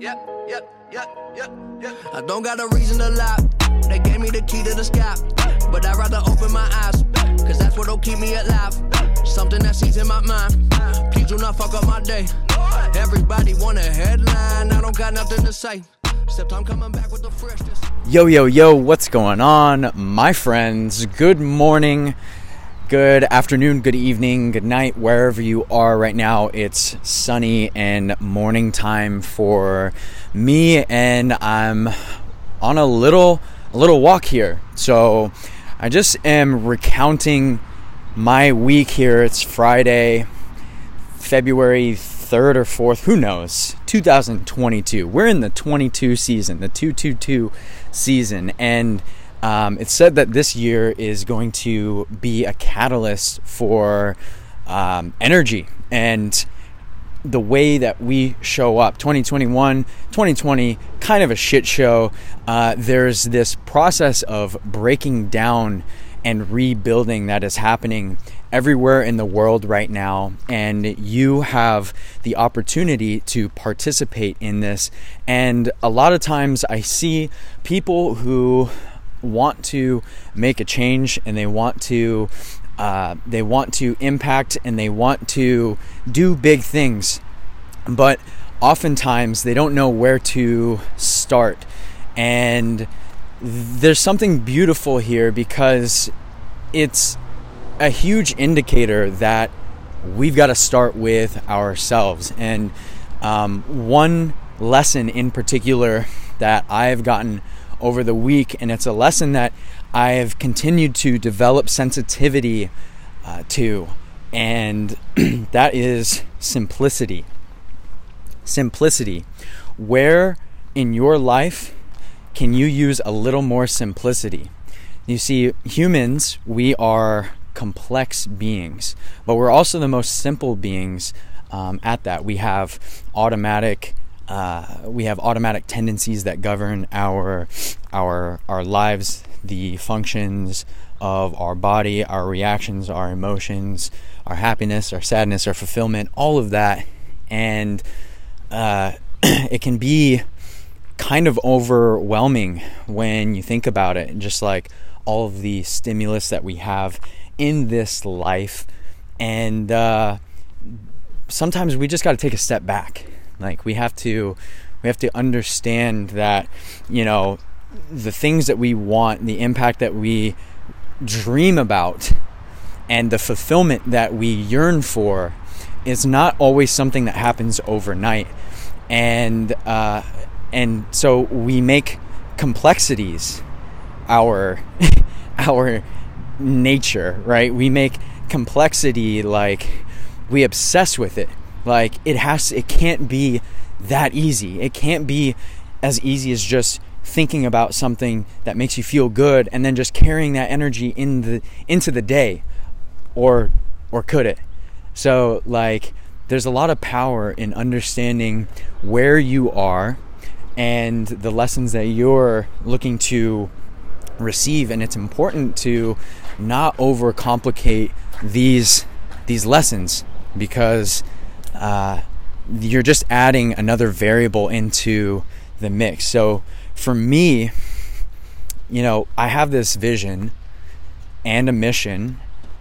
yep, yep, yep, yep, yep. I don't got a reason to lie. They gave me the key to the sky, but I'd rather open my eyes, cause that's what'll keep me alive. Something that sees in my mind. Please do not fuck up my day. Everybody want a headline, I don't got nothing to say. Except I'm coming back with the freshness. Yo, yo, yo, what's going on, my friends? Good morning, good afternoon, good evening, good night, wherever you are right now. It's sunny and morning time for me, and I'm on a little a little walk here. So I just am recounting my week here. It's Friday, February 3rd or 4th, who knows? 2022. We're in the 22 season, the 222 season, and um, it's said that this year is going to be a catalyst for um, energy and the way that we show up. 2021 2020 kind of a shit show. Uh, there's this process of breaking down and rebuilding that is happening everywhere in the world right now and you have the opportunity to participate in this. And a lot of times i see people who want to make a change and they want to uh, they want to impact and they want to do big things, but oftentimes they don't know where to start. And there's something beautiful here because it's a huge indicator that we've got to start with ourselves. And um, one lesson in particular that I've gotten over the week, and it's a lesson that I have continued to develop sensitivity uh, to, and that is simplicity. Simplicity. Where in your life can you use a little more simplicity? You see, humans, we are complex beings, but we're also the most simple beings um, at that. We have automatic uh, we have automatic tendencies that govern our our our lives, the functions of our body, our reactions, our emotions, our happiness, our sadness, our fulfillment, all of that, and uh, it can be kind of overwhelming when you think about it, just like all of the stimulus that we have in this life, and uh, sometimes we just got to take a step back like we have to we have to understand that you know the things that we want, the impact that we dream about, and the fulfillment that we yearn for is not always something that happens overnight. And uh, and so we make complexities our our nature, right? We make complexity like we obsess with it like it has it can't be that easy. It can't be as easy as just thinking about something that makes you feel good and then just carrying that energy in the into the day or or could it? So like there's a lot of power in understanding where you are and the lessons that you're looking to receive and it's important to not overcomplicate these these lessons because uh, you're just adding another variable into the mix. So for me, you know, I have this vision and a mission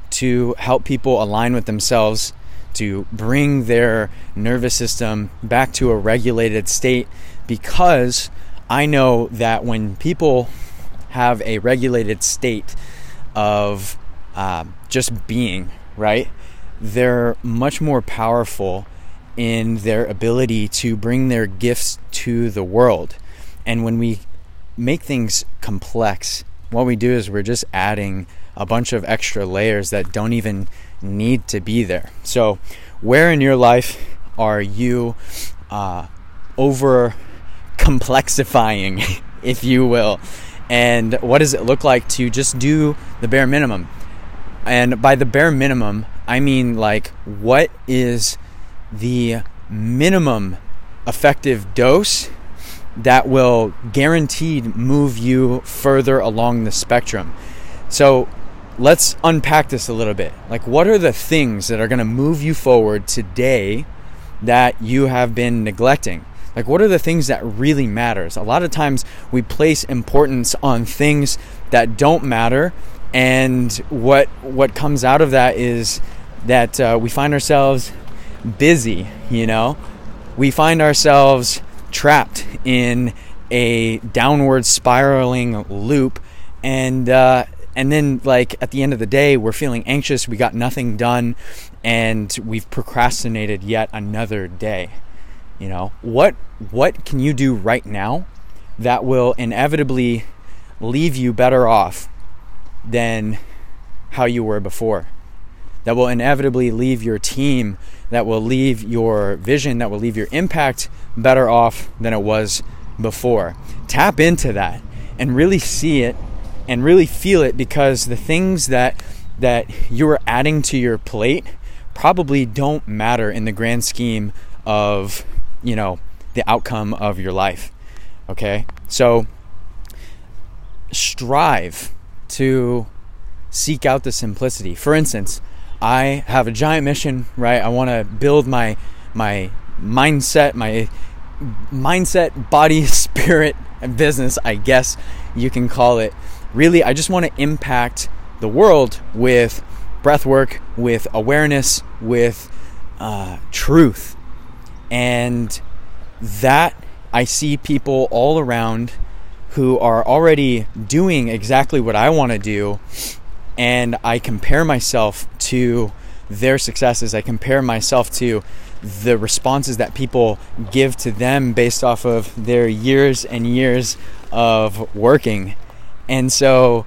to help people align with themselves to bring their nervous system back to a regulated state because I know that when people have a regulated state of uh, just being, right, they're much more powerful in their ability to bring their gifts to the world. And when we make things complex, what we do is we're just adding a bunch of extra layers that don't even need to be there. So, where in your life are you uh, over complexifying, if you will? And what does it look like to just do the bare minimum? And by the bare minimum, I mean like what is the minimum effective dose that will guaranteed move you further along the spectrum. So let's unpack this a little bit. Like, what are the things that are going to move you forward today that you have been neglecting? Like what are the things that really matters? A lot of times we place importance on things that don't matter and what what comes out of that is that uh, we find ourselves busy, you know? We find ourselves trapped in a downward spiraling loop and uh, and then like at the end of the day we're feeling anxious we got nothing done and we've procrastinated yet another day you know what what can you do right now that will inevitably leave you better off than how you were before that will inevitably leave your team that will leave your vision that will leave your impact better off than it was before. Tap into that and really see it and really feel it because the things that that you are adding to your plate probably don't matter in the grand scheme of you know the outcome of your life okay? So strive to seek out the simplicity. For instance i have a giant mission right i want to build my my mindset my mindset body spirit and business i guess you can call it really, I just want to impact the world with breath work, with awareness, with uh, truth. And that I see people all around who are already doing exactly what I want to do. And I compare myself to their successes. I compare myself to the responses that people give to them based off of their years and years of working. And so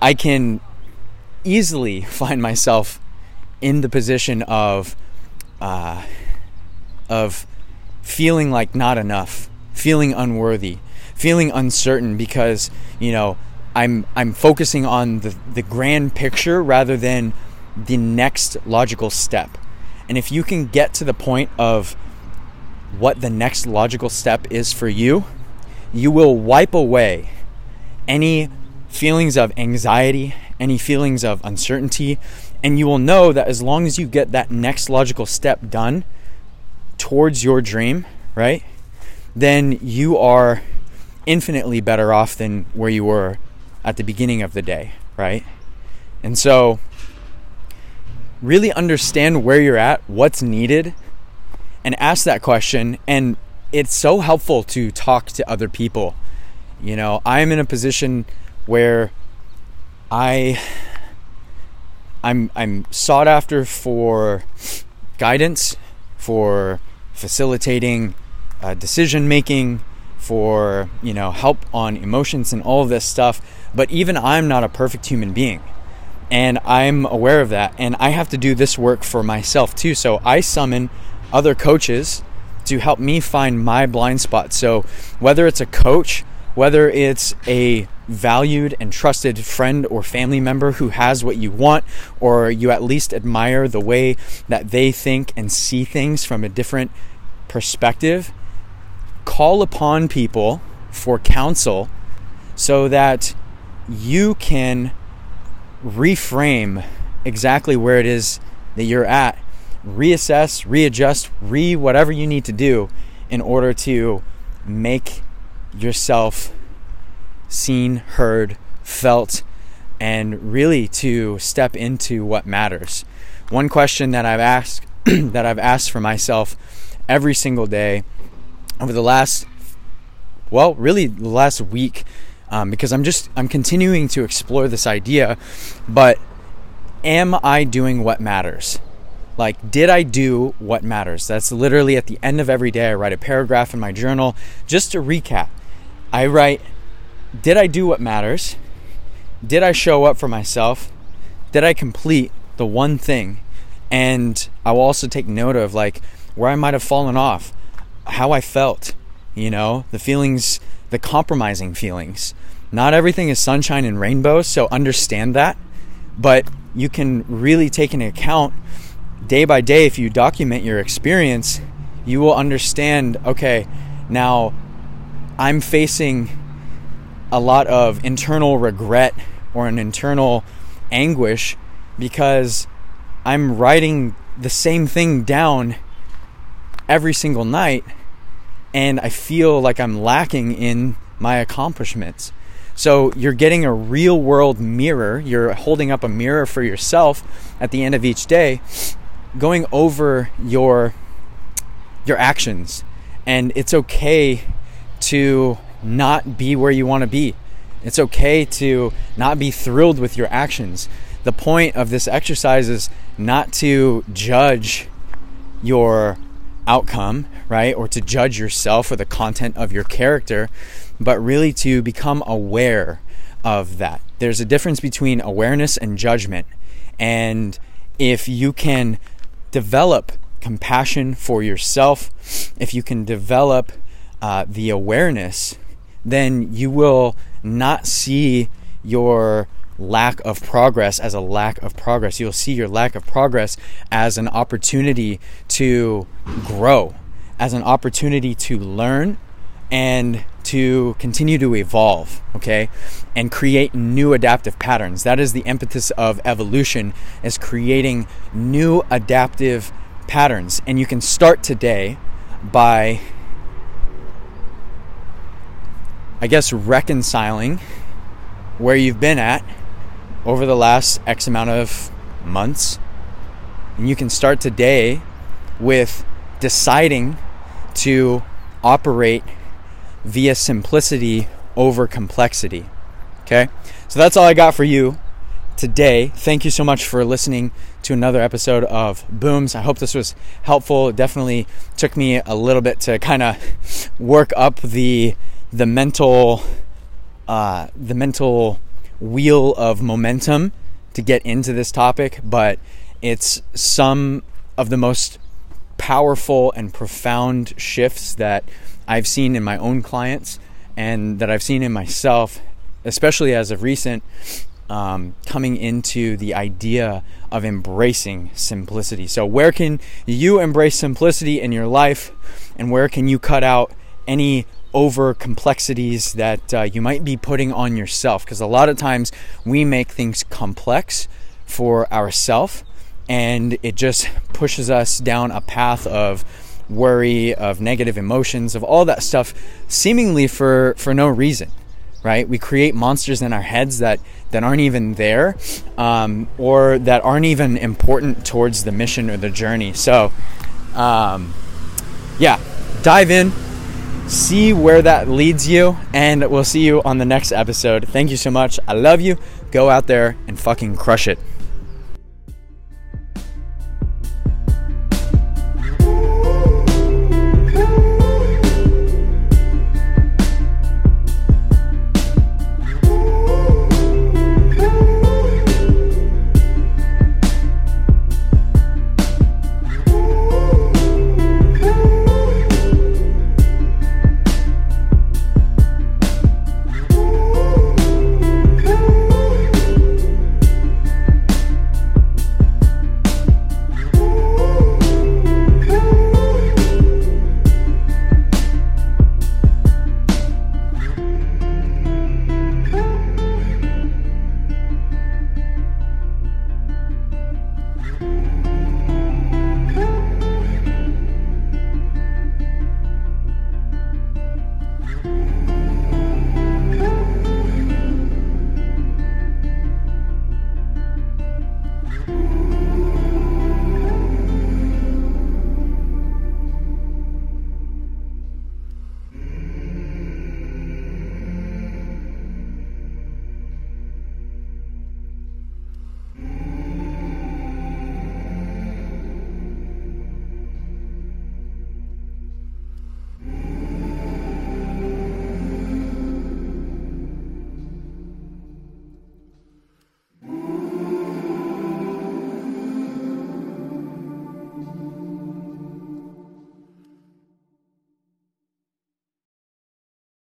I can easily find myself in the position of uh, of feeling like not enough, feeling unworthy, feeling uncertain because you know I'm I'm focusing on the the grand picture rather than the next logical step. And if you can get to the point of what the next logical step is for you, you will wipe away any feelings of anxiety, any feelings of uncertainty, and you will know that as long as you get that next logical step done towards your dream, right? Then you are infinitely better off than where you were at the beginning of the day, right? And so really understand where you're at, what's needed, and ask that question and it's so helpful to talk to other people you know, I'm in a position where I I'm I'm sought after for guidance, for facilitating uh, decision making, for you know help on emotions and all of this stuff. But even I'm not a perfect human being, and I'm aware of that, and I have to do this work for myself too. So I summon other coaches to help me find my blind spot. So whether it's a coach whether it's a valued and trusted friend or family member who has what you want, or you at least admire the way that they think and see things from a different perspective, call upon people for counsel so that you can reframe exactly where it is that you're at, reassess, readjust, re whatever you need to do in order to make yourself seen, heard, felt, and really to step into what matters. One question that I've asked that I've asked for myself every single day over the last well, really the last week um, because I'm just I'm continuing to explore this idea, but am I doing what matters? Like, did I do what matters? That's literally at the end of every day. I write a paragraph in my journal just to recap. I write, Did I do what matters? Did I show up for myself? Did I complete the one thing? And I will also take note of like where I might have fallen off, how I felt, you know, the feelings, the compromising feelings. Not everything is sunshine and rainbows, so understand that. But you can really take into account day by day if you document your experience, you will understand okay, now I'm facing a lot of internal regret or an internal anguish because I'm writing the same thing down every single night and I feel like I'm lacking in my accomplishments. So you're getting a real world mirror. You're holding up a mirror for yourself at the end of each day, going over your your actions. And it's okay to not be where you want to be. It's okay to not be thrilled with your actions. The point of this exercise is not to judge your outcome, right? Or to judge yourself or the content of your character, but really to become aware of that. There's a difference between awareness and judgment. And if you can develop compassion for yourself, if you can develop uh, the awareness, then you will not see your lack of progress as a lack of progress. You'll see your lack of progress as an opportunity to grow, as an opportunity to learn and to continue to evolve, okay? And create new adaptive patterns. That is the impetus of evolution is creating new adaptive patterns. And you can start today by I guess reconciling where you've been at over the last X amount of months. And you can start today with deciding to operate via simplicity over complexity. Okay? So that's all I got for you today. Thank you so much for listening to another episode of Booms. I hope this was helpful. It definitely took me a little bit to kind of work up the the mental uh, the mental wheel of momentum to get into this topic, but it's some of the most powerful and profound shifts that I've seen in my own clients and that I've seen in myself, especially as of recent, um, coming into the idea of embracing simplicity. So, where can you embrace simplicity in your life, and where can you cut out any over complexities that uh, you might be putting on yourself. Because a lot of times we make things complex for ourselves and it just pushes us down a path of worry of negative emotions of all that stuff seemingly for for no reason right? We create monsters in our heads that that aren't even there um, or that aren't even important towards the mission or the journey. So um, yeah dive in see where that leads you, and we'll see you on the next episode. Thank you so much. I love you. Go out there and fucking crush it.